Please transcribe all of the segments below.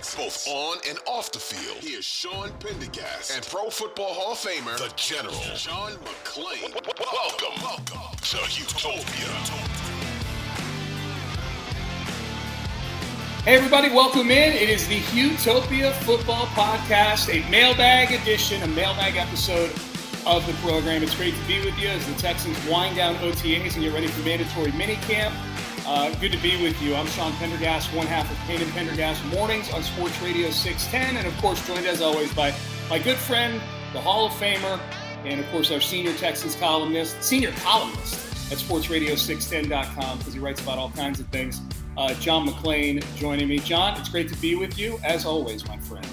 Texas, both on and off the field. Here's Sean Pendergast and Pro Football Hall of Famer, the General John McClain. Welcome, welcome to Houtopia. Hey, everybody, welcome in. It is the Houtopia Football Podcast, a mailbag edition, a mailbag episode of the program. It's great to be with you as the Texans wind down OTAs and get ready for mandatory minicamp. Uh, good to be with you. I'm Sean Pendergast, one half of Payne and Pendergast Mornings on Sports Radio 610, and of course, joined as always by my good friend, the Hall of Famer, and of course, our senior Texans columnist, senior columnist at sportsradio610.com because he writes about all kinds of things. Uh, John McClain joining me. John, it's great to be with you as always, my friend.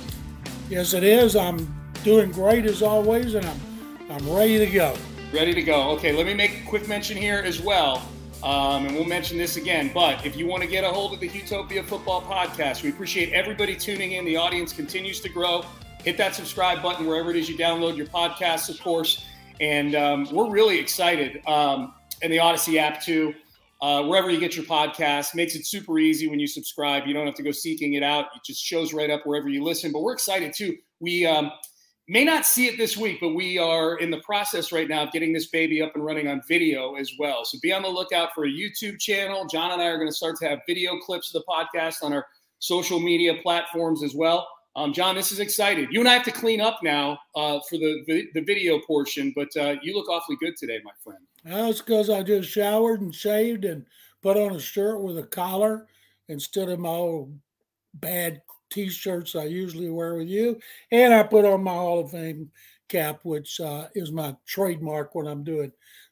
Yes, it is. I'm doing great as always, and I'm I'm ready to go. Ready to go. Okay, let me make a quick mention here as well. Um, and we'll mention this again. But if you want to get a hold of the Houtopia Football Podcast, we appreciate everybody tuning in. The audience continues to grow. Hit that subscribe button wherever it is you download your podcasts, of course. And um, we're really excited. Um, and the Audacy app, too. Uh, wherever you get your podcast, makes it super easy when you subscribe. You don't have to go seeking it out. It just shows right up wherever you listen. But we're excited too. We um, may not see it this week, but we are in the process right now of getting this baby up and running on video as well. So be on the lookout for a YouTube channel. John and I are going to start to have video clips of the podcast on our social media platforms as well. Um, John, this is exciting. You and I have to clean up now uh, for the, the video portion, but uh, you look awfully good today, my friend. That's because I just showered and shaved and put on a shirt with a collar instead of my old bad t-shirts I usually wear with you. And I put on my Hall of Fame cap, which uh, is my trademark when I'm doing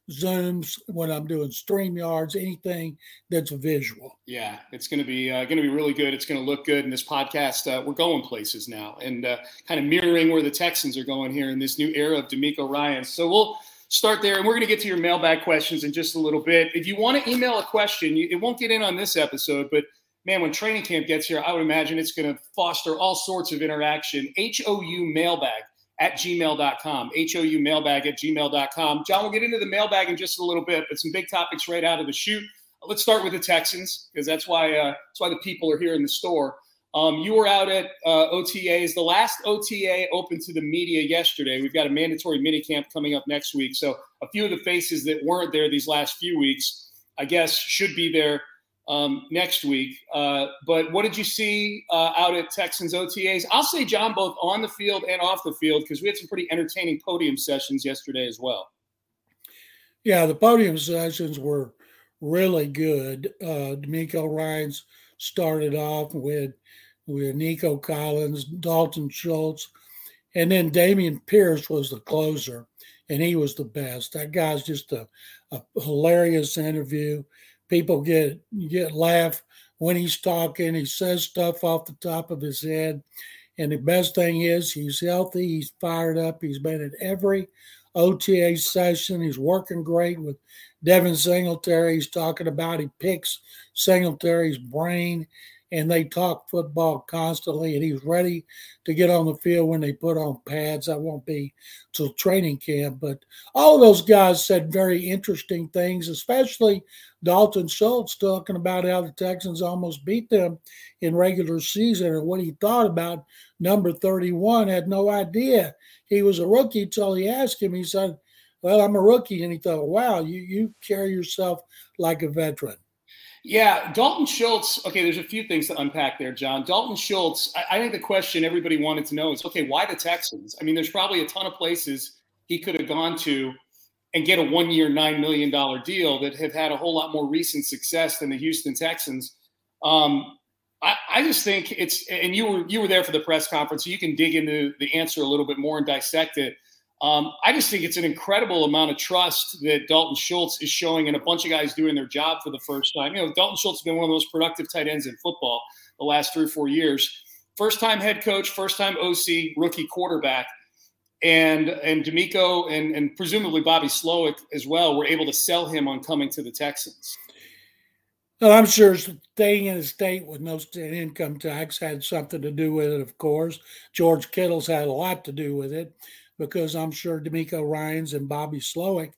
zooms, when I'm doing stream yards, anything that's visual. Yeah, it's going to be uh, going to be really good. It's going to look good. And this podcast, uh, we're going places now, and uh, kind of mirroring where the Texans are going here in this new era of DeMeco Ryan. So we'll start there, and we're going to get to your mailbag questions in just a little bit. If you want to email a question, you, it won't get in on this episode, but man, when training camp gets here, I would imagine it's going to foster all sorts of interaction. HOU mailbag at gmail.com. HOU mailbag at gmail.com. John, we'll get into the mailbag in just a little bit, but some big topics right out of the chute. Let's start with the Texans because that's why uh, that's why the people are here in the store. Um, you were out at uh, OTAs. The last OTA open to the media yesterday. We've got a mandatory minicamp coming up next week. So a few of the faces that weren't there these last few weeks, I guess, should be there um, next week. Uh, but what did you see uh, out at Texans OTAs? I'll say, John, both on the field and off the field, because we had some pretty entertaining podium sessions yesterday as well. Yeah, the podium sessions were really good. Uh, DeMeco Ryans started off with with Nico Collins, Dalton Schultz, and then Dameon Pierce was the closer, and he was the best. That guy's just a, a hilarious interview. People get get laugh when he's talking. He says stuff off the top of his head. And the best thing is he's healthy, he's fired up, he's been at every OTA session. He's working great with Devin Singletary. He's talking about he picks Singletary's brain and they talk football constantly and he's ready to get on the field when they put on pads. That won't be till training camp. But all those guys said very interesting things, especially Dalton Schultz talking about how the Texans almost beat them in regular season and what he thought about number 31. Had no idea he was a rookie until he asked him. He said, Well, I'm a rookie. And he thought, wow, you, you carry yourself like a veteran. Yeah, Dalton Schultz. Okay, there's a few things to unpack there, John. Dalton Schultz. I, I, think the question everybody wanted to know is, okay, why the Texans? I mean, there's probably a ton of places he could have gone to and get a one-year, nine million dollar deal that have had a whole lot more recent success than the Houston Texans. Um, I, I, just think it's, and you were you were there for the press conference, so you can dig into the answer a little bit more and dissect it. Um, I just think it's an incredible amount of trust that Dalton Schultz is showing, and a bunch of guys doing their job for the first time. You know, Dalton Schultz has been one of the most productive tight ends in football the last three or four years. First time head coach, first time OC, rookie quarterback, and and DeMeco and and presumably Bobby Slowik as well were able to sell him on coming to the Texans. Well, I'm sure staying in a state with no state income tax had something to do with it. Of course, George Kittle's had a lot to do with it because I'm sure DeMeco Ryans and Bobby Slowik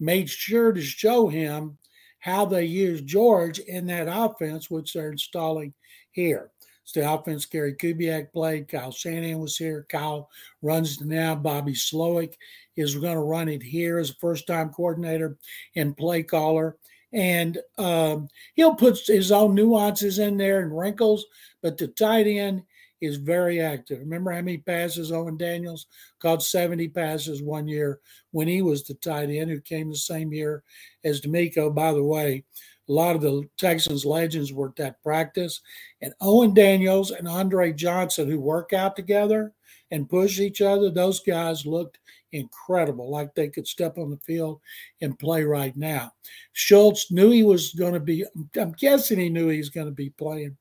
made sure to show him how they use George in that offense, which they're installing here. It's the offense Gary Kubiak played. Kyle Shanahan was here. Kyle runs now. Bobby Slowik is going to run it here as a first time coordinator and play caller. And um, he'll put his own nuances in there and wrinkles, but the tight end is very active. Remember how many passes Owen Daniels caught 70 passes one year when he was the tight end who came the same year as DeMeco. By the way, a lot of the Texans legends were at that practice. And Owen Daniels and Andre Johnson, who work out together and push each other, those guys looked incredible, like they could step on the field and play right now. Schultz knew he was going to be, I'm guessing he knew he was going to be playing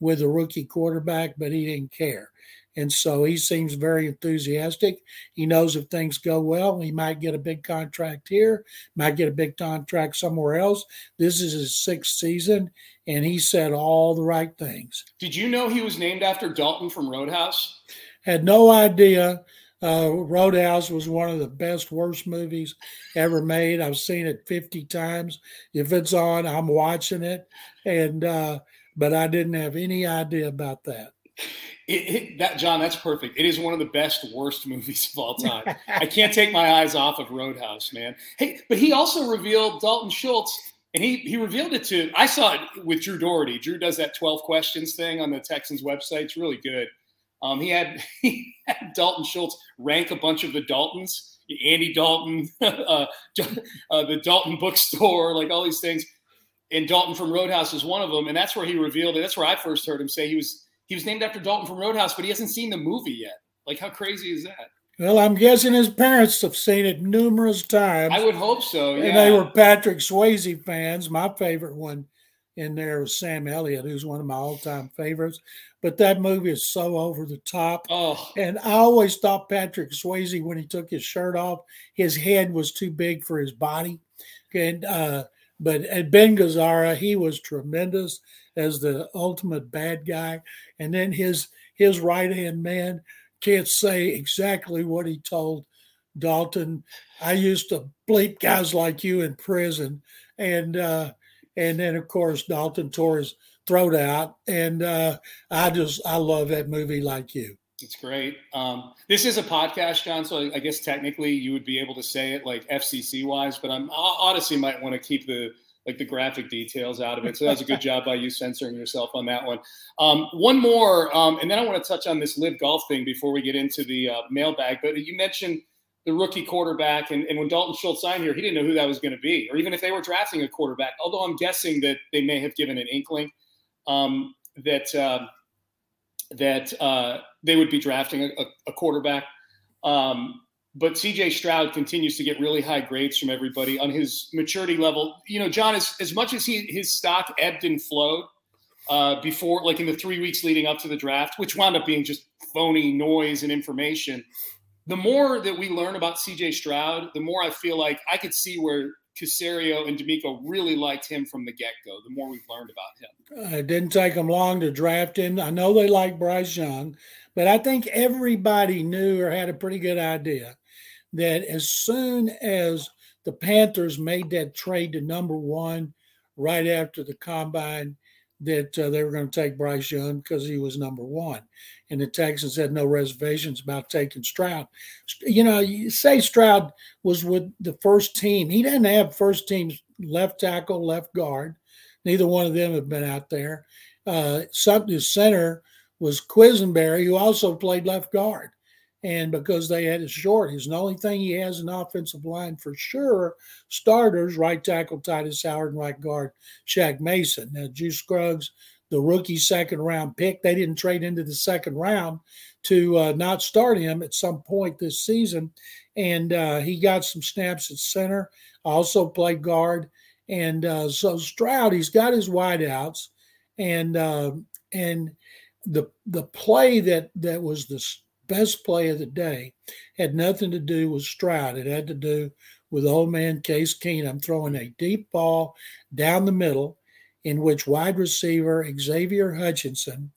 with a rookie quarterback, but he didn't care. And so he seems very enthusiastic. He knows if things go well, he might get a big contract here, might get a big contract somewhere else. This is his sixth season, and he said all the right things. Did you know he was named after Dalton from Roadhouse? Had no idea. Uh, Roadhouse was one of the best, worst movies ever made. I've seen it 50 times. If it's on, I'm watching it. And, uh, but I didn't have any idea about that. It, it, that John, that's perfect. It is one of the best worst movies of all time. I can't take my eyes off of Roadhouse, man. Hey, but he also revealed Dalton Schultz, and he he revealed it to. I saw it with Drew Dougherty. Drew does that twelve questions thing on the Texans website. It's really good. Um, he had he had Dalton Schultz rank a bunch of the Daltons, Andy Dalton, uh, uh, the Dalton bookstore, like all these things and Dalton from Roadhouse is one of them. And that's where he revealed it. That's where I first heard him say he was he was named after Dalton from Roadhouse, but he hasn't seen the movie yet. Like, how crazy is that? Well, I'm guessing his parents have seen it numerous times. I would hope so. Yeah. And they were Patrick Swayze fans. My favorite one in there was Sam Elliott, who's one of my all-time favorites. But that movie is so over the top. Oh. And I always thought Patrick Swayze, when he took his shirt off, his head was too big for his body. And uh, but at Ben Gazzara, he was tremendous as the ultimate bad guy. And then his his right hand man can't say exactly what he told Dalton. I used to bleep guys like you in prison, and uh, and then of course Dalton tore his throat out, and uh, I just I love that movie like you. It's great. Um, this is a podcast, John, so I guess technically you would be able to say it like FCC wise, but I'm Audacy might want to keep the like the graphic details out of it. So that's a good job by you censoring yourself on that one. Um, one more, um, and then I want to touch on this LIV golf thing before we get into the uh, mailbag. But you mentioned the rookie quarterback, and, and when Dalton Schultz signed here, he didn't know who that was going to be, or even if they were drafting a quarterback. Although I'm guessing that they may have given an inkling um, that uh, that uh, they would be drafting a, a quarterback. Um, but CJ Stroud continues to get really high grades from everybody on his maturity level. You know, John, as, as much as he his stock ebbed and flowed uh, before, like in the three weeks leading up to the draft, which wound up being just phony noise and information. The more that we learn about CJ Stroud, the more I feel like I could see where Caserio and DeMeco really liked him from the get go. The more we've learned about him, uh, it didn't take them long to draft him. I know they like Bryce Young, but I think everybody knew or had a pretty good idea that as soon as the Panthers made that trade to number one right after the combine, that uh, they were going to take Bryce Young because he was number one. And the Texans had no reservations about taking Stroud. You know, you say Stroud was with the first team. He didn't have first team left tackle, left guard. Neither one of them have been out there. Uh, the center was Quessenberry, who also played left guard. And because they had a short, he's the only thing he has an offensive line for sure. Starters, right tackle Tytus Howard and right guard Shaq Mason. Now, Juice Scruggs, the rookie second round pick, they didn't trade into the second round to uh, not start him at some point this season. And uh, he got some snaps at center, also played guard. And uh, so Stroud, he's got his wideouts, and uh, and the the play that that was the best play of the day had nothing to do with Stroud. It had to do with old man Case Keenum throwing a deep ball down the middle, in which wide receiver Xavier Hutchinson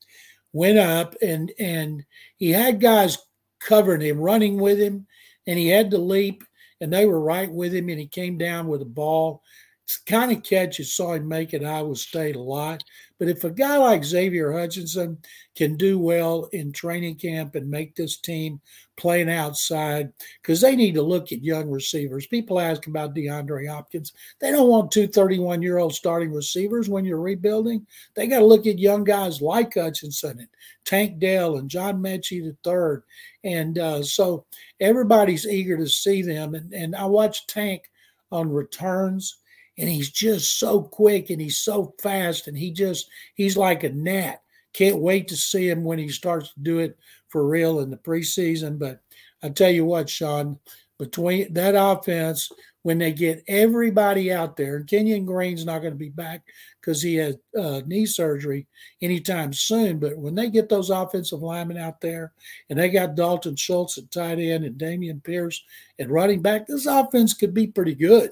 went up and and he had guys covering him, running with him, and he had to leap, and they were right with him, and he came down with a ball. It's kind of catch you saw him make at Iowa State a lot. But if a guy like Xavier Hutchinson can do well in training camp and make this team playing outside, because they need to look at young receivers. People ask about DeAndre Hopkins. They don't want two 31 year old starting receivers when you're rebuilding. They got to look at young guys like Hutchinson and Tank Dell and John Metchie III. And uh, so everybody's eager to see them. And, and I watched Tank on returns and he's just so quick and he's so fast and he just he's like a gnat. Can't wait to see him when he starts to do it for real in the preseason. But I tell you what, Sean, between that offense, when they get everybody out there, Kenyon Green's not going to be back because he had uh, knee surgery anytime soon. But when they get those offensive linemen out there, and they got Dalton Schultz at tight end and Dameon Pierce at running back, this offense could be pretty good.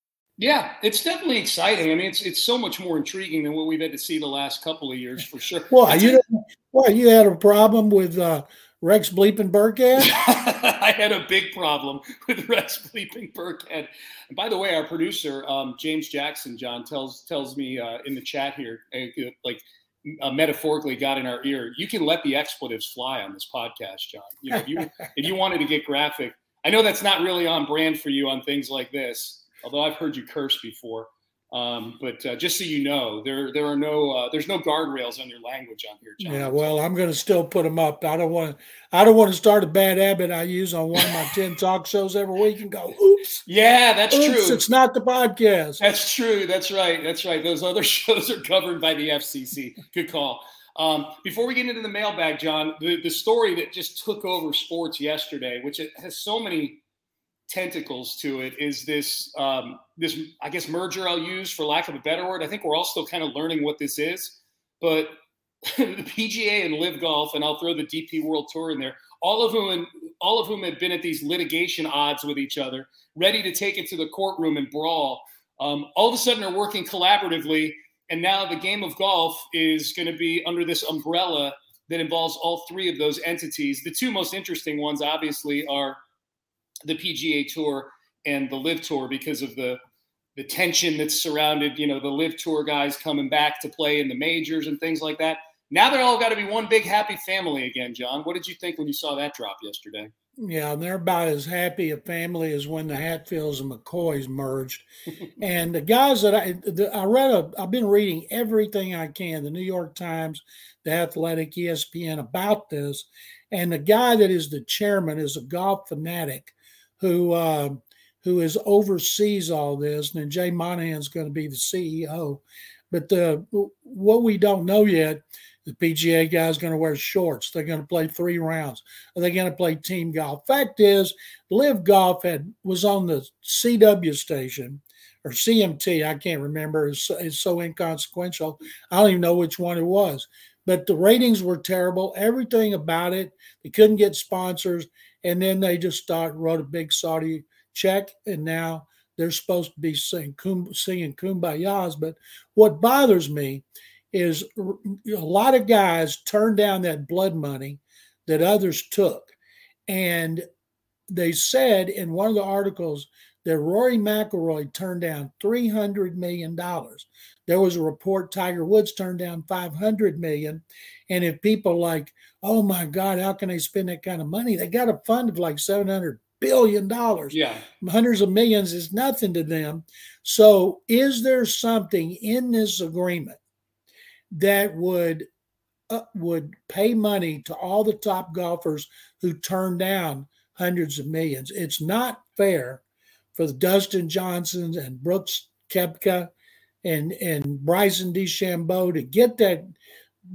Yeah, it's definitely exciting. I mean, it's it's so much more intriguing than what we've had to see the last couple of years for sure. Well, you well, you had a problem with uh, Rex Bleeping Burkhead. I had a big problem with Rex Bleeping Burkhead. And by the way, our producer um, James Jackson, John tells tells me uh, in the chat here, uh, like uh, metaphorically got in our ear. You can let the expletives fly on this podcast, John. You know, if you if you wanted to get graphic, I know that's not really on brand for you on things like this although I've heard you curse before. Um, but uh, just so you know, there there are no uh, there's no guardrails on your language on here, John. Yeah, well, I'm going to still put them up. I don't want to I don't want to start a bad habit I use on one of my ten talk shows every week and go, "Oops." Yeah, that's oops, true. It's not the podcast. That's true. That's right. That's right. Those other shows are governed by the FCC. Good call. Um, before we get into the mailbag, John, the, the story that just took over sports yesterday, which it has so many tentacles to it is this um, this I guess merger I'll use for lack of a better word. I think we're all still kind of learning what this is, but the PGA and LIV Golf, and I'll throw the DP World Tour in there. All of whom all of whom have been at these litigation odds with each other, ready to take it to the courtroom and brawl. Um, all of a sudden are working collaboratively, and now the game of golf is going to be under this umbrella that involves all three of those entities. The two most interesting ones, obviously, are the PGA Tour and the LIV Tour because of the the tension that's surrounded, you know, the LIV Tour guys coming back to play in the majors and things like that. Now they're all got to be one big happy family again, John. What did you think when you saw that drop yesterday? Yeah, they're about as happy a family as when the Hatfields and McCoys merged. and the guys that I the, I read, a, I've been reading everything I can, the New York Times, the Athletic, ESPN about this. And the guy that is the chairman is a golf fanatic who uh, who is oversees all this, and then Jay Monahan's going to be the CEO. But the what we don't know yet, the PGA guy's going to wear shorts. They're going to play three rounds. Are they going to play team golf? Fact is, LIV Golf had was on the CW station or CMT. I can't remember. It's, it's so inconsequential. I don't even know which one it was. But the ratings were terrible. Everything about it. They couldn't get sponsors, and then they just start wrote a big Saudi check, and now they're supposed to be singing, singing kumbayas. But what bothers me is a lot of guys turned down that blood money that others took. And they said in one of the articles that Rory McIlroy turned down $300 million. There was a report Tiger Woods turned down 500 million. And if people like, oh my God, how can they spend that kind of money? They got a fund of like 700 billion dollars. Yeah. Hundreds of millions is nothing to them. So is there something in this agreement that would uh, would pay money to all the top golfers who turn down hundreds of millions? It's not fair for the Dustin Johnsons and Brooks Koepka and and Bryson DeChambeau to get that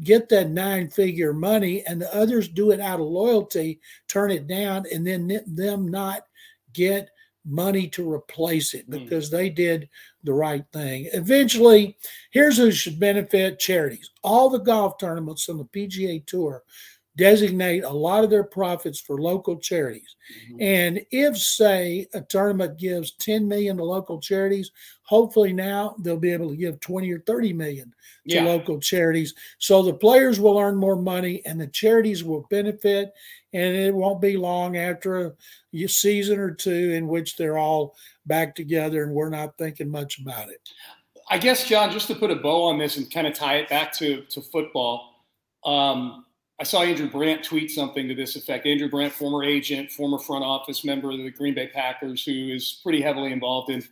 get that nine figure money and the others do it out of loyalty, turn it down, and then them not get money to replace it hmm. because mm. they did the right thing. Eventually, here's who should benefit charities. All the golf tournaments on the PGA Tour designate a lot of their profits for local charities. Mm-hmm. And if, say, a tournament gives 10 million to local charities, hopefully now they'll be able to give 20 or 30 million to yeah. local charities. So the players will earn more money and the charities will benefit. And it won't be long after a season or two in which they're all back together and we're not thinking much about it. I guess, John, just to put a bow on this and kind of tie it back to, to football. Um, I saw Andrew Brandt tweet something to this effect. Andrew Brandt, former agent, former front office member of the Green Bay Packers, who is pretty heavily involved in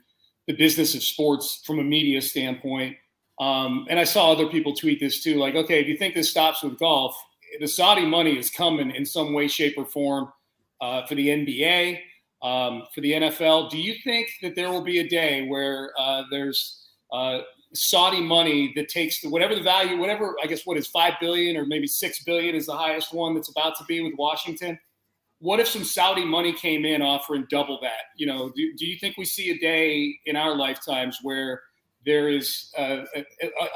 the business of sports from a media standpoint. Um, and I saw other people tweet this too, like, okay, if you think this stops with golf, the Saudi money is coming in some way, shape, or form uh, for the NBA, um, for the NFL. Do you think that there will be a day where uh, there's uh, Saudi money that takes the, whatever the value, whatever I guess what is five billion or maybe six billion is the highest one that's about to be with Washington. What if some Saudi money came in offering double that? You know, do, do you think we see a day in our lifetimes where there is a, a,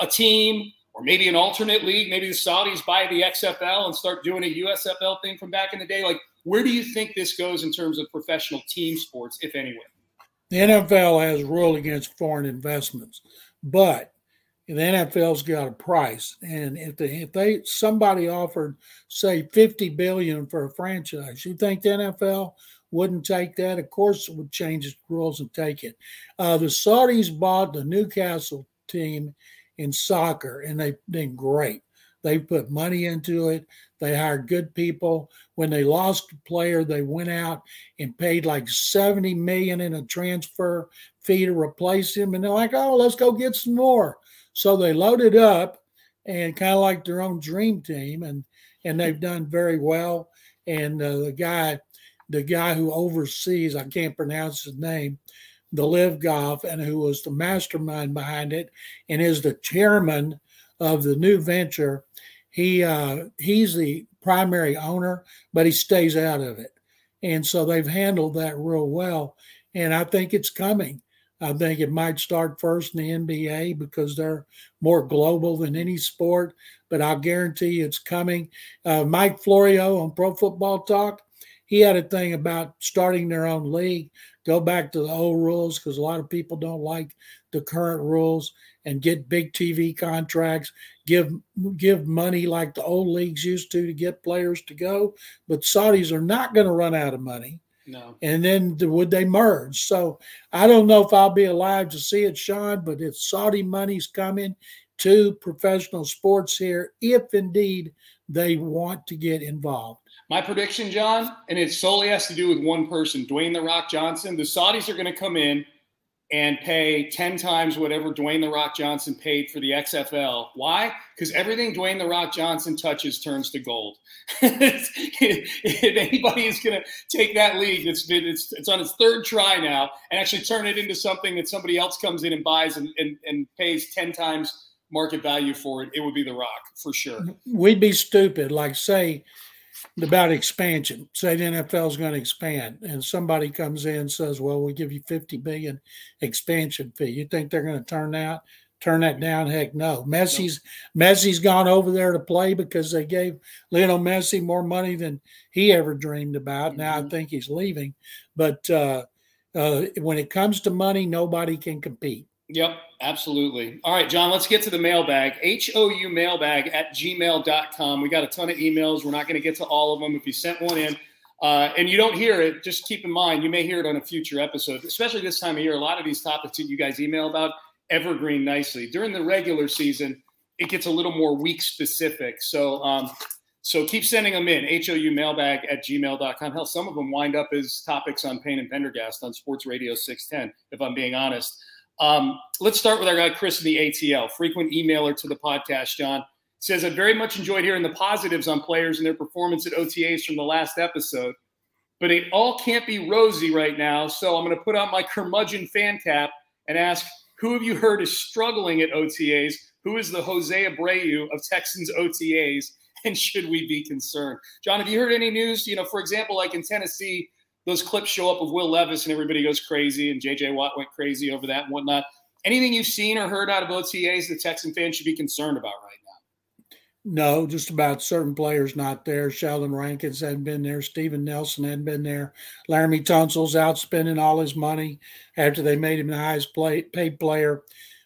a team or maybe an alternate league? Maybe the Saudis buy the XFL and start doing a USFL thing from back in the day. Like, where do you think this goes in terms of professional team sports, if anywhere? The NFL has ruled against foreign investments. But the NFL's got a price, and if they if they somebody offered say fifty billion for a franchise, you think the NFL wouldn't take that? Of course, it would change its rules and take it. Uh, the Saudis bought the Newcastle team in soccer, and they've been great. They put money into it. They hired good people. When they lost a player, they went out and paid like 70 million in a transfer fee to replace him. And they're like, oh, let's go get some more. So they loaded up and kind of like their own dream team. And and they've done very well. And uh, the guy, the guy who oversees, I can't pronounce his name, the LIV Golf, and who was the mastermind behind it, and is the chairman of the new venture he uh, he's the primary owner, but he stays out of it, and so they've handled that real well. And I think it's coming. I think it might start first in the NBA because they're more global than any sport, but I'll guarantee it's coming. Uh, Mike Florio on Pro Football Talk, he had a thing about starting their own league, go back to the old rules because a lot of people don't like the current rules and get big TV contracts, give give money like the old leagues used to to get players to go. But Saudis are not going to run out of money. No. And then would they merge? So I don't know if I'll be alive to see it, Sean, but if Saudi money's coming to professional sports here, if indeed they want to get involved. My prediction, John, and it solely has to do with one person, Dwayne the Rock Johnson. The Saudis are going to come in and pay 10 times whatever Dwayne The Rock Johnson paid for the XFL. Why? Because everything Dwayne The Rock Johnson touches turns to gold. if anybody is going to take that league, it's, been, it's, it's on its third try now, and actually turn it into something that somebody else comes in and buys and, and, and pays 10 times market value for it, it would be The Rock for sure. We'd be stupid, like say about expansion. Say the NFL is going to expand, and somebody comes in and says, "Well, we'll give you fifty billion expansion fee." You think they're going to turn that turn that down? Heck, no. Messi's no. Messi's gone over there to play because they gave Lionel Messi more money than he ever dreamed about. Mm-hmm. Now I mm-hmm. think he's leaving, but uh, uh, when it comes to money, nobody can compete. Yep, absolutely. All right, John, let's get to the mailbag. HOU mailbag at gmail.com. We got a ton of emails. We're not going to get to all of them. If you sent one in uh, and you don't hear it, just keep in mind you may hear it on a future episode, especially this time of year. A lot of these topics that you guys email about evergreen nicely. During the regular season, it gets a little more week specific. So, um, so keep sending them in. HOU mailbag at gmail.com. Hell, some of them wind up as topics on Payne and Pendergast on Sports Radio 610, if I'm being honest. Um, let's start with our guy, Chris in the ATL, frequent emailer to the podcast, John. Says, I very much enjoyed hearing the positives on players and their performance at OTAs from the last episode, but it all can't be rosy right now. So I'm going to put on my curmudgeon fan cap and ask, who have you heard is struggling at OTAs? Who is the Jose Abreu of Texans OTAs? And should we be concerned? John, have you heard any news? You know, for example, like in Tennessee, those clips show up of Will Levis and everybody goes crazy, and JJ Watt went crazy over that and whatnot. Anything you've seen or heard out of OTAs the Texan fans should be concerned about right now? No, just about certain players not there. Sheldon Rankins hadn't been there. Steven Nelson hadn't been there. Laremy Tunsil's out spending all his money after they made him the highest play, paid player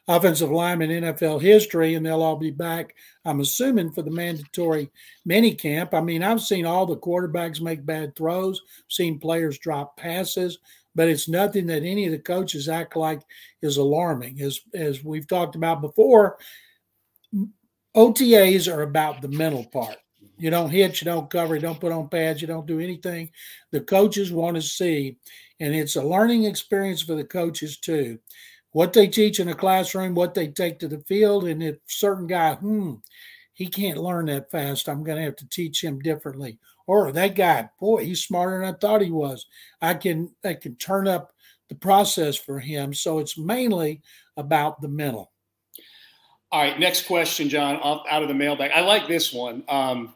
offensive lineman in NFL history, and they'll all be back, I'm assuming, for the mandatory mini camp. I mean, I've seen all the quarterbacks make bad throws, seen players drop passes, but it's nothing that any of the coaches act like is alarming. As as we've talked about before, OTAs are about the mental part. You don't hit, you don't cover, you don't put on pads, you don't do anything the coaches want to see. And it's a learning experience for the coaches too what they teach in the classroom, what they take to the field, and if certain guy, hmm, he can't learn that fast, I'm going to have to teach him differently. Or that guy, boy, he's smarter than I thought he was. I can I can turn up the process for him. So it's mainly about the mental. All right, next question, John, out of the mailbag. I like this one. Um,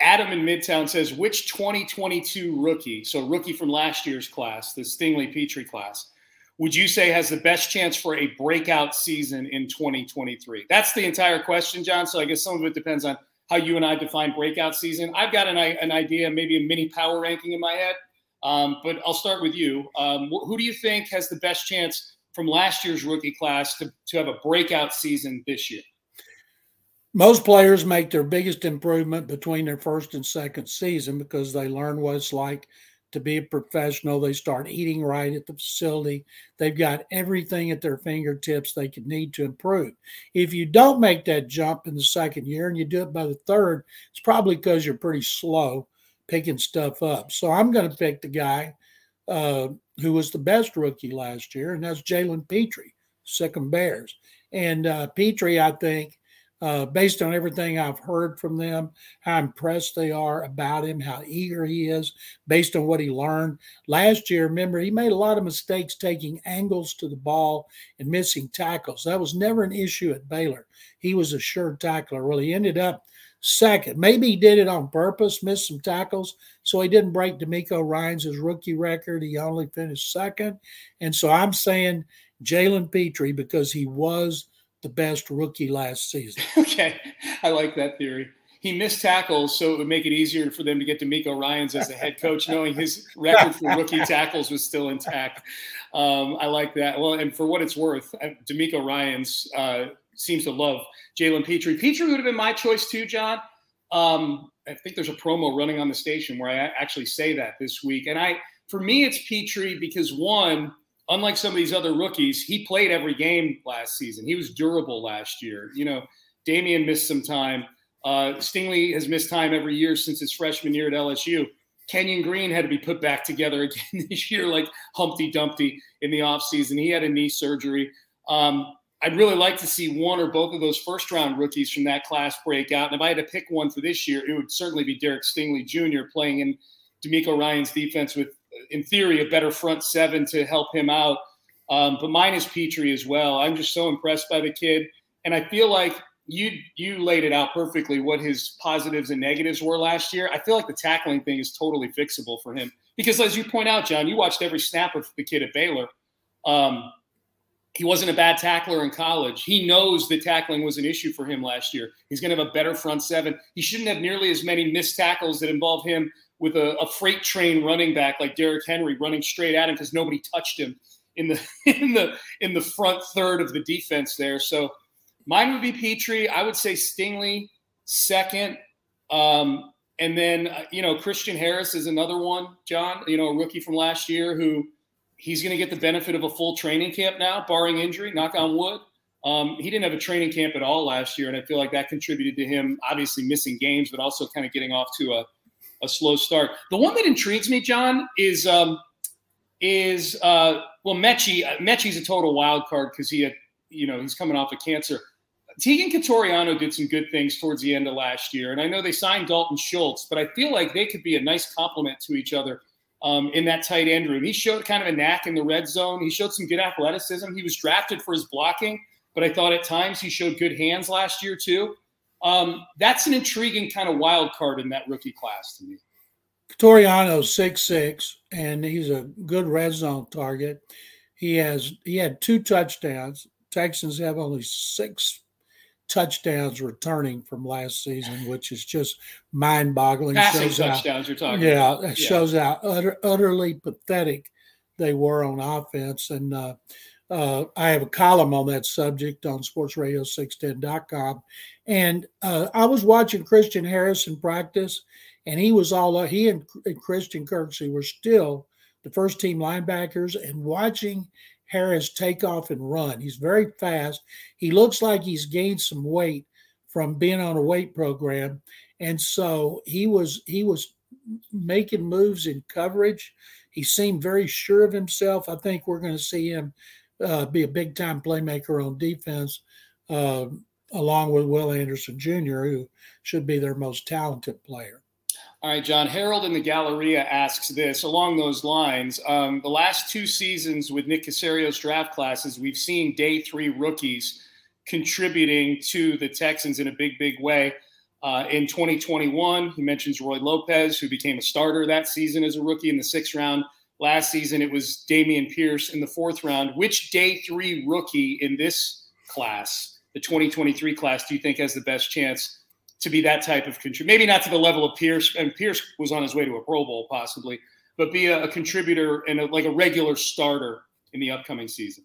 Adam in Midtown says, which 2022 rookie, so rookie from last year's class, the Stingley Pitre class, would you say has the best chance for a breakout season in 2023? That's the entire question, John. So I guess some of it depends on how you and I define breakout season. I've got an, an idea, maybe a mini power ranking in my head, um, but I'll start with you. Um, who do you think has the best chance from last year's rookie class to, to have a breakout season this year? Most players make their biggest improvement between their first and second season because they learn what it's like to be a professional. They start eating right at the facility. They've got everything at their fingertips they could need to improve. If you don't make that jump in the second year and you do it by the third, it's probably because you're pretty slow picking stuff up. So I'm going to pick the guy uh, who was the best rookie last year, and that's Jalen Pitre, Sic 'em Bears. And uh, Pitre, I think, uh, based on everything I've heard from them, how impressed they are about him, how eager he is, based on what he learned. Last year, remember, he made a lot of mistakes taking angles to the ball and missing tackles. That was never an issue at Baylor. He was a sure tackler. Well, he ended up second. Maybe he did it on purpose, missed some tackles, so he didn't break DeMeco Ryans' rookie record. He only finished second. And so I'm saying Jalen Pitre because he was – the best rookie last season. okay, I like that theory. He missed tackles, so it would make it easier for them to get DeMeco Ryans as the head coach, knowing his record for rookie tackles was still intact. Um, I like that. Well, and for what it's worth, uh, DeMeco Ryans uh, seems to love Jalen Pitre. Pitre would have been my choice too, John. Um, I think there's a promo running on the station where I actually say that this week, and I, for me, it's Pitre because one unlike some of these other rookies, he played every game last season. He was durable last year. You know, Dameon missed some time. Uh, Stingley has missed time every year since his freshman year at LSU. Kenyon Green had to be put back together again this year, like Humpty Dumpty in the offseason. He had a knee surgery. Um, I'd really like to see one or both of those first round rookies from that class break out. And if I had to pick one for this year, it would certainly be Derek Stingley Jr. playing in DeMeco Ryans' defense with in theory, a better front seven to help him out. Um, but mine is Pitre as well. I'm just so impressed by the kid. And I feel like you you laid it out perfectly what his positives and negatives were last year. I feel like the tackling thing is totally fixable for him because, as you point out, John, you watched every snap of the kid at Baylor. Um, he wasn't a bad tackler in college. He knows that tackling was an issue for him last year. He's going to have a better front seven. He shouldn't have nearly as many missed tackles that involve him with a, a freight train running back like Derrick Henry running straight at him because nobody touched him in the in the in the front third of the defense there. So mine would be Pitre. I would say Stingley second. Um, and then, uh, you know, Christian Harris is another one, John, you know, a rookie from last year who he's going to get the benefit of a full training camp now, barring injury, knock on wood. Um, he didn't have a training camp at all last year, and I feel like that contributed to him obviously missing games, but also kind of getting off to a, a slow start. The one that intrigues me, John, is um, is uh, well, Metchie. Uh, Metchie's a total wild card because he had, you know, he's coming off of cancer. Teagan Quitoriano did some good things towards the end of last year, and I know they signed Dalton Schultz, but I feel like they could be a nice complement to each other um, in that tight end room. He showed kind of a knack in the red zone. He showed some good athleticism. He was drafted for his blocking, but I thought at times he showed good hands last year too. Um, that's an intriguing kind of wild card in that rookie class to me. Toriano's six six, and he's a good red zone target. He has he had two touchdowns. Texans have only six touchdowns returning from last season, which is just mind-boggling. Passing shows touchdowns, how, you're talking. Yeah, it shows how utter, utterly pathetic they were on offense. And uh, uh, I have a column on that subject on sportsradio610.com. And uh, I was watching Christian Harrison practice, and he was all uh, he and, and Christian Kirksey were still the first team linebackers, and watching Harris take off and run. He's very fast. He looks like he's gained some weight from being on a weight program, and so he was he was making moves in coverage. He seemed very sure of himself. I think we're going to see him uh, be a big time playmaker on defense, uh, along with Will Anderson Jr., who should be their most talented player. All right, John. Harold in the Galleria asks this along those lines. Um, the last two seasons with Nick Caserio's draft classes, we've seen day three rookies contributing to the Texans in a big, big way. Uh, in 2021, he mentions Roy Lopez, who became a starter that season as a rookie in the sixth round. Last season, it was Dameon Pierce in the fourth round. Which day three rookie in this class, the 2023 class, do you think has the best chance to be that type of contributor. Maybe not to the level of Pierce, and Pierce was on his way to a Pro Bowl possibly, but be a, a contributor and a, like a regular starter in the upcoming season.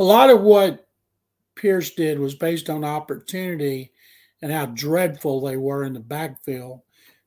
A lot of what Pierce did was based on opportunity and how dreadful they were in the backfield.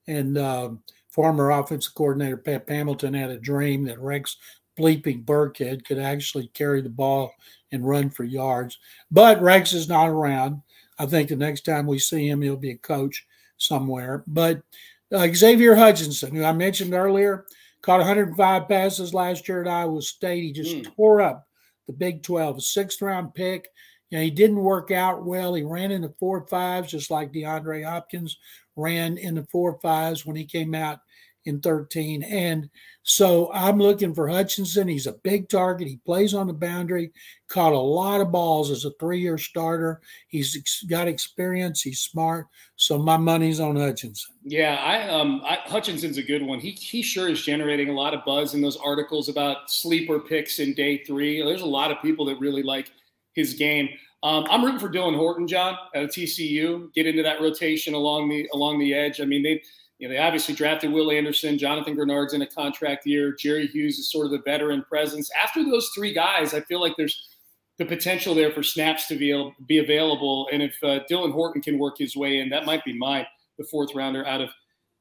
And uh, former offensive coordinator Pep Hamilton had a dream that Rex bleeping Burkhead could actually carry the ball and run for yards. But Rex is not around. I think the next time we see him, he'll be a coach somewhere. But uh, Xavier Hutchinson, who I mentioned earlier, caught 105 passes last year at Iowa State. He just mm. tore up the Big 12, a sixth round pick. You know, he didn't work out well. He ran in the four fives, just like DeAndre Hopkins ran in the four fives when he came out in 13. And so I'm looking for Hutchinson. He's a big target. He plays on the boundary, caught a lot of balls as a three year starter. He's got experience. He's smart. So my money's on Hutchinson. Yeah, I, um, I, Hutchinson's a good one. He, he sure is generating a lot of buzz in those articles about sleeper picks in day three. There's a lot of people that really like his game. Um, I'm rooting for Dylan Horton, John, at TCU. Get into that rotation along the along the edge. I mean, they know they obviously drafted Will Anderson. Jonathan Greenard's in a contract year. Jerry Hughes is sort of the veteran presence. After those three guys, I feel like there's the potential there for snaps to be be available. And if uh, Dylan Horton can work his way in, that might be my the fourth rounder out of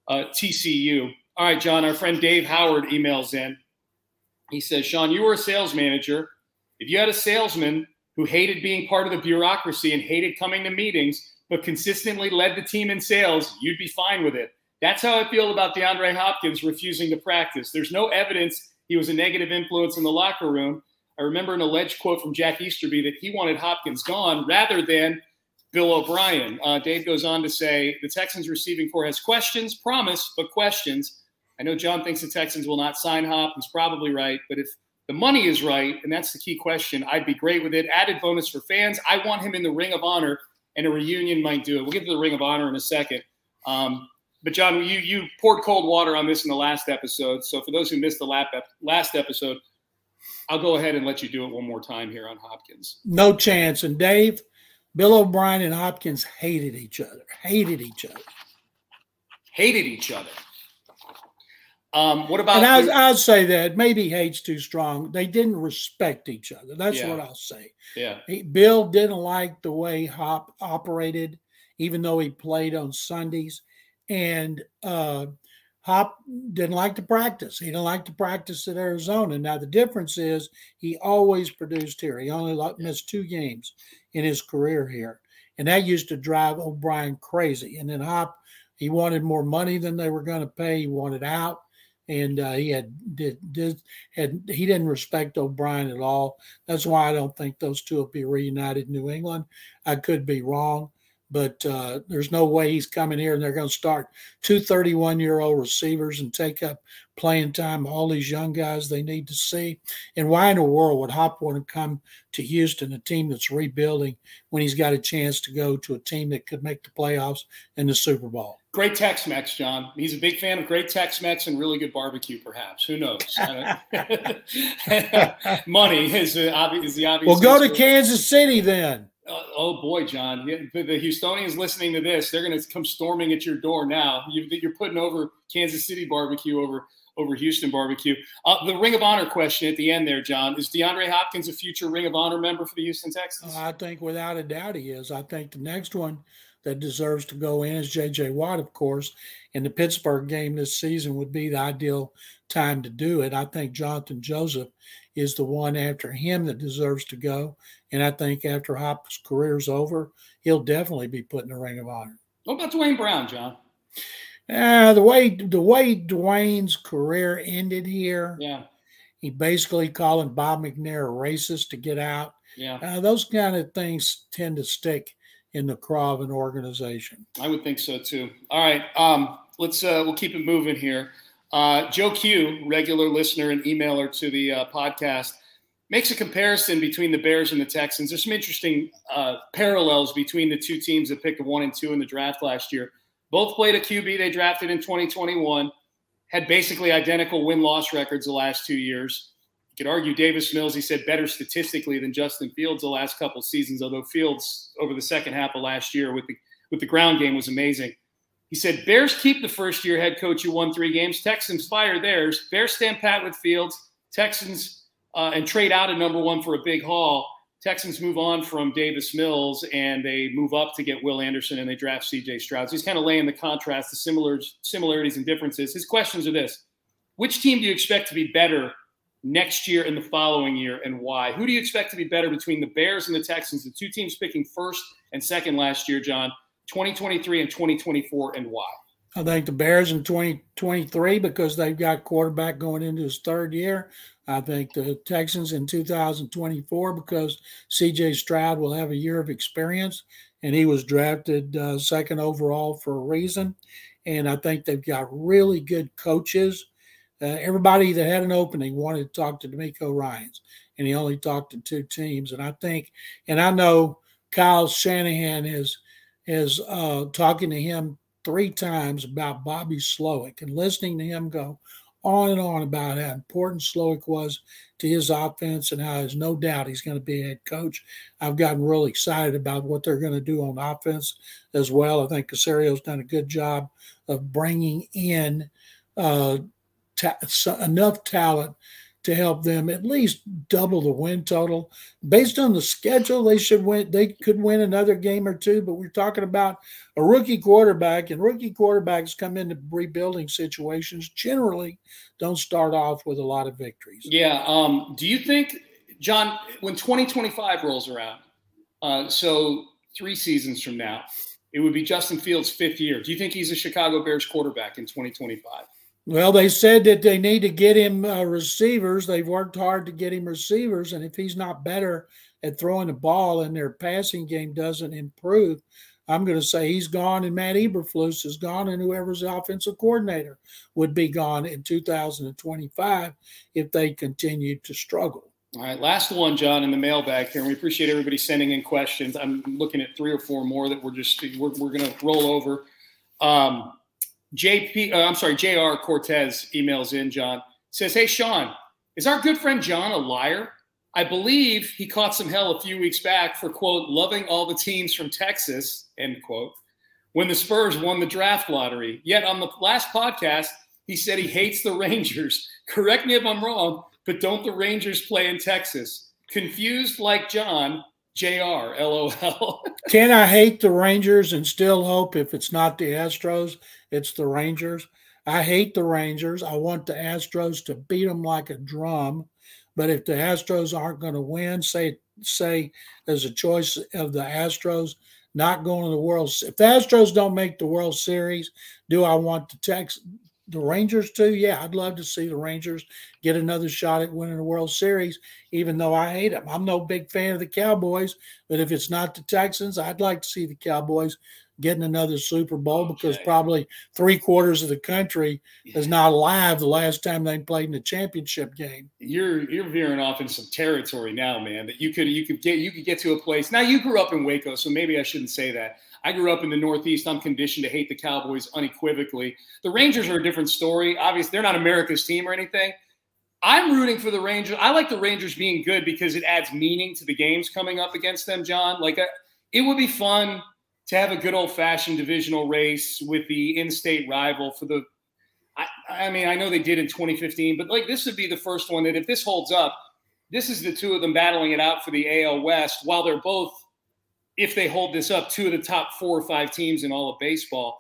uh, TCU. All right, John. Our friend Dave Howard emails in. He says, Sean, you were a sales manager. If you had a salesman who hated being part of the bureaucracy and hated coming to meetings, but consistently led the team in sales, you'd be fine with it. That's how I feel about DeAndre Hopkins refusing to practice. There's no evidence he was a negative influence in the locker room. I remember an alleged quote from Jack Easterby that he wanted Hopkins gone rather than Bill O'Brien. Uh, Dave goes on to say the Texans receiving corps has questions, promise, but questions. I know John thinks the Texans will not sign Hop. He's probably right. But if the money is right, and that's the key question, I'd be great with it. Added bonus for fans. I want him in the Ring of Honor, and a reunion might do it. We'll get to the Ring of Honor in a second. Um, but John, you you poured cold water on this in the last episode. So for those who missed the last episode, I'll go ahead and let you do it one more time here on Hopkins. No chance. And Dave, Bill O'Brien and Hopkins hated each other. Hated each other. Hated each other. Um, what about? And I, I'll say that maybe hate's too strong. They didn't respect each other. That's Yeah. what I'll say. Yeah. He, Bill didn't like the way Hop operated, even though he played on Sundays, and uh, Hop didn't like to practice. He didn't like to practice at Arizona. Now the difference is he always produced here. He only missed two games in his career here, and that used to drive O'Brien crazy. And then Hop, he wanted more money than they were going to pay. He wanted out and uh, he had did, did had he didn't respect O'Brien at all. That's why I don't think those two will be reunited in New England. I could be wrong, but uh, there's no way he's coming here and they're going to start two 31 year old receivers and take up playing time. All these young guys they need to see. And why in the world would Hop want to come to Houston, a team that's rebuilding, when he's got a chance to go to a team that could make the playoffs and the Super Bowl? Great Tex-Mex, John. He's a big fan of great Tex-Mex and really good barbecue, perhaps. Who knows? Money is, the obvious, is the obvious. Well, go to. Kansas City then. Uh, oh boy, John! The, the Houstonians listening to this, they're going to come storming at your door now. You, you're putting over Kansas City barbecue over over Houston barbecue. Uh, the Ring of Honor question at the end there, John, is DeAndre Hopkins a future Ring of Honor member for the Houston Texans? I think without a doubt he is. I think the next one that deserves to go in is J.J. Watt, of course. And the Pittsburgh game this season would be the ideal time to do it. I think Johnathan Joseph is the one after him that deserves to go. And I think after Hop's career's over, he'll definitely be put in the Ring of Honor. What about Duane Brown, John? Uh, the way the way Duane's career ended here, Yeah, he basically calling Bob McNair a racist to get out. yeah, Uh, those kind of things tend to stick in the craw of an organization. I would think so too. All right, um, let's uh, we'll keep it moving here. Uh, Joe Q, regular listener and emailer to the uh, podcast, makes a comparison between the Bears and the Texans. There's some interesting uh, parallels between the two teams that picked one and two in the draft last year. Both played a QB they drafted in 2021, had basically identical win loss records the last two years. You could argue Davis Mills, he said, better statistically than Justin Fields the last couple seasons, although Fields over the second half of last year with the with the ground game was amazing. He said, Bears keep the first year head coach who won three games. Texans fire theirs. Bears stand pat with Fields. Texans uh, and trade out a number one for a big haul. Texans move on from Davis Mills and they move up to get Will Anderson and they draft CJ Stroud. So he's kind of laying the contrast, the similar similarities and differences. His questions are this Which team do you expect to be better next year and the following year and why? Who do you expect to be better between the Bears and the Texans, the two teams picking first and second last year, John, 2023 and 2024, and why? I think the Bears in 2023 because they've got quarterback going into his third year. I think the Texans in 2024 because CJ Stroud will have a year of experience and he was drafted uh, second overall for a reason. And I think they've got really good coaches. Uh, everybody that had an opening wanted to talk to DeMeco Ryans, and he only talked to two teams. And I think, and I know Kyle Shanahan is is uh, talking to him three times about Bobby Slowik and listening to him go on and on about how important Slowik was to his offense and how there's no doubt he's going to be a head coach. I've gotten really excited about what they're going to do on offense as well. I think Caserio's done a good job of bringing in uh, ta- enough talent to help them at least double the win total. Based on the schedule, they should win. They could win another game or two, but we're talking about a rookie quarterback, and rookie quarterbacks come into rebuilding situations generally don't start off with a lot of victories. Yeah. Um, do you think, John, when 2025 rolls around, uh, so three seasons from now, it would be Justin Fields' fifth year. Do you think he's a Chicago Bears quarterback in 2025? Well, they said that they need to get him uh, receivers. They've worked hard to get him receivers, and if he's not better at throwing the ball and their passing game doesn't improve, I'm going to say he's gone, and Matt Eberflus is gone, and whoever's the offensive coordinator would be gone in 2025 if they continue to struggle. All right, last one, John, in the mailbag here. And we appreciate everybody sending in questions. I'm looking at three or four more that we're just we're, we're going to roll over. Um, JP, uh, I'm sorry, JR Cortez emails in, John, says, Hey, Sean, is our good friend John a liar? I believe he caught some hell a few weeks back for, quote, loving all the teams from Texas, end quote, when the Spurs won the draft lottery. Yet on the last podcast, he said he hates the Rangers. Correct me if I'm wrong, but don't the Rangers play in Texas? Confused like John, JR, LOL. Can I hate the Rangers and still hope if it's not the Astros, it's the Rangers? I hate the Rangers. I want the Astros to beat them like a drum. But if the Astros aren't going to win, say say there's a choice of the Astros not going to the World. If the Astros don't make the World Series, do I want the Tex the Rangers too? Yeah, I'd love to see the Rangers get another shot at winning the World Series, even though I hate them. I'm no big fan of the Cowboys, but if it's not the Texans, I'd like to see the Cowboys getting another Super Bowl okay. because probably three quarters of the country is not alive the last time they played in a championship game. You're you're veering off in some territory now, man. That you could you could get you could get to a place. Now you grew up in Waco, so maybe I shouldn't say that. I grew up in the Northeast. I'm conditioned to hate the Cowboys unequivocally. The Rangers are a different story. Obviously, they're not America's team or anything. I'm rooting for the Rangers. I like the Rangers being good because it adds meaning to the games coming up against them, John. Like, uh, it would be fun to have a good old fashioned divisional race with the in state rival for the. I, I mean, I know they did in 2015, but like this would be the first one that if this holds up, this is the two of them battling it out for the AL West while they're both if they hold this up, two of the top four or five teams in all of baseball.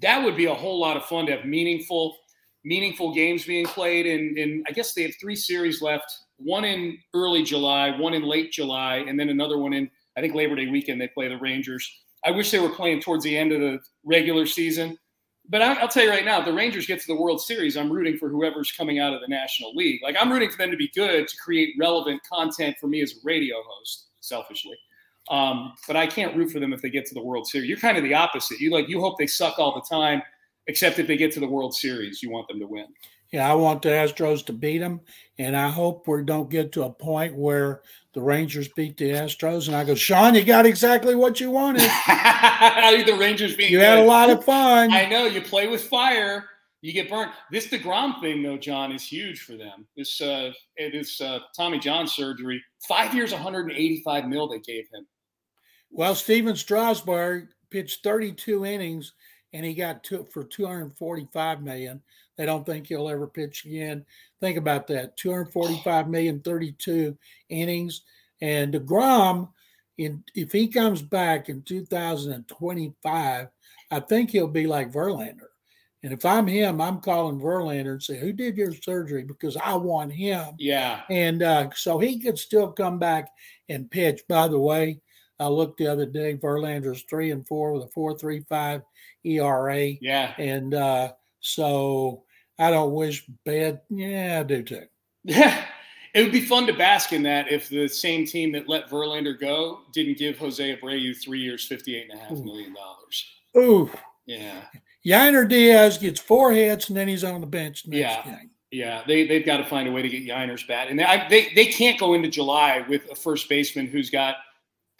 That would be a whole lot of fun to have meaningful, meaningful games being played. And, and I guess they have three series left: one in early July, one in late July, and then another one in I think Labor Day weekend. They play the Rangers. I wish they were playing towards the end of the regular season. But I'll tell you right now, if the Rangers get to the World Series, I'm rooting for whoever's coming out of the National League. Like I'm rooting for them to be good to create relevant content for me as a radio host, selfishly. Um, but I can't root for them if they get to the World Series. You're kind of the opposite. You like you hope they suck all the time, except if they get to the World Series, you want them to win. Yeah, I want the Astros to beat them, and I hope we don't get to a point where the Rangers beat the Astros. And I go, Sean, you got exactly what you wanted. the Rangers being you good. had a lot of fun. I know you play with fire, you get burnt. This Degrom thing, though, John, is huge for them. This uh, this uh, Tommy John surgery, five years, 185 mil they gave him. Well, Stephen Strasburg pitched 32 innings and he got two for 245 million. They don't think he'll ever pitch again. Think about that 245 million, 32 innings. And DeGrom, in, if he comes back in 2025, I think he'll be like Verlander. And if I'm him, I'm calling Verlander and say, "Who did your surgery?" Because I want him. Yeah. And uh, so he could still come back and pitch. By the way, I looked the other day. Verlander's three and four with a four three five ERA. Yeah. And uh, so I don't wish bad. Yeah, I do too. Yeah. It would be fun to bask in that if the same team that let Verlander go didn't give Jose Abreu three years, fifty-eight and a half million dollars. Ooh. Yeah. Yainer Diaz gets four hits and then he's on the bench next yeah. game. Yeah, they, they've got to find a way to get Yainer's bat. And they, they, they can't go into July with a first baseman who's got –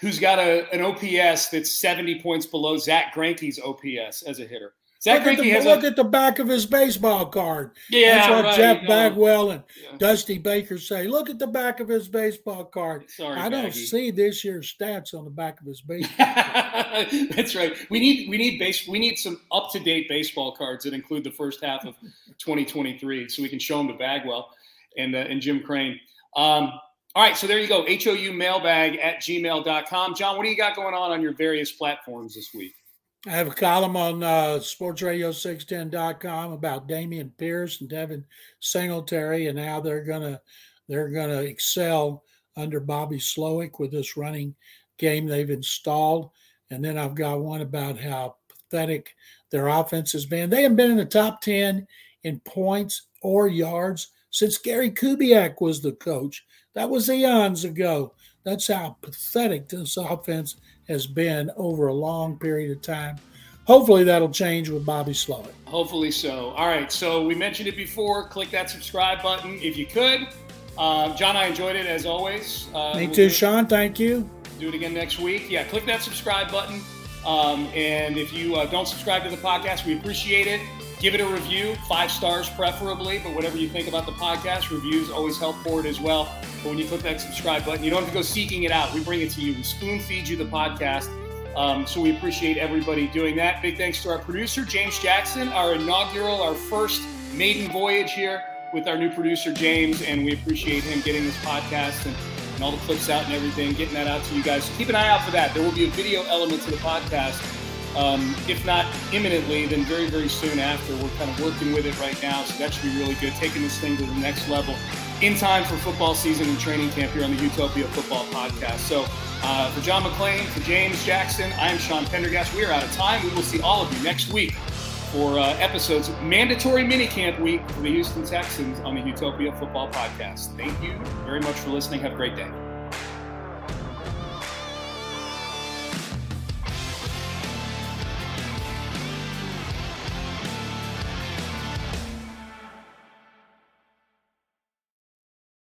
who's got a, an OPS that's 70 points below Zack Greinke's OPS as a hitter. Zach look, at the, has look a, at the back of his baseball card. Yeah, that's what right, Jeff no. Bagwell and Yeah. Dusty Baker say. Look at the back of his baseball card. Sorry, I don't see this year's stats on the back of his baseball. That's right. We need we need base we need some up to date baseball cards that include the first half of 2023, so we can show them to Bagwell and uh, and Jim Crane. Um, all right, so there you go. HOU mailbag at gmail.com. John, what do you got going on on your various platforms this week? I have a column on uh, sportsradio610.com about Dameon Pierce and Devin Singletary and how they're gonna they're gonna excel under Bobby Slowik with this running game they've installed. And then I've got one about how pathetic their offense has been. They haven't been in the top 10 in points or yards since Gary Kubiak was the coach. That was eons ago. That's how pathetic this offense has been over a long period of time. Hopefully that'll change with Bobby Slowik. Hopefully so. All right, so we mentioned it before. Click that subscribe button if you could. Um, John, I enjoyed it as always. Uh, Me we'll too, Sean. Thank you. do it again next week. Yeah, click that subscribe button. Um, and if you uh, don't subscribe to the podcast, we appreciate it. Give it a review, five stars preferably, but whatever you think about the podcast, reviews always help forward as well. But when you click that subscribe button, you don't have to go seeking it out. We bring it to you. We spoon feed you the podcast. Um, so we appreciate everybody doing that. Big thanks to our producer, James Jackson, our inaugural, our first maiden voyage here with our new producer, James. And we appreciate him getting this podcast and, and all the clips out and everything, getting that out to you guys. So keep an eye out for that. There will be a video element to the podcast. Um, if not imminently, then very, very soon after. We're kind of working with it right now, so that should be really good, taking this thing to the next level in time for football season and training camp here on the Houtopia Football Podcast. So, uh, for John McClain, for James Jackson, I am Sean Pendergast. We are out of time. We will see all of you next week for uh, episodes mandatory minicamp week for the Houston Texans on the Houtopia Football Podcast. Thank you very much for listening. Have a great day.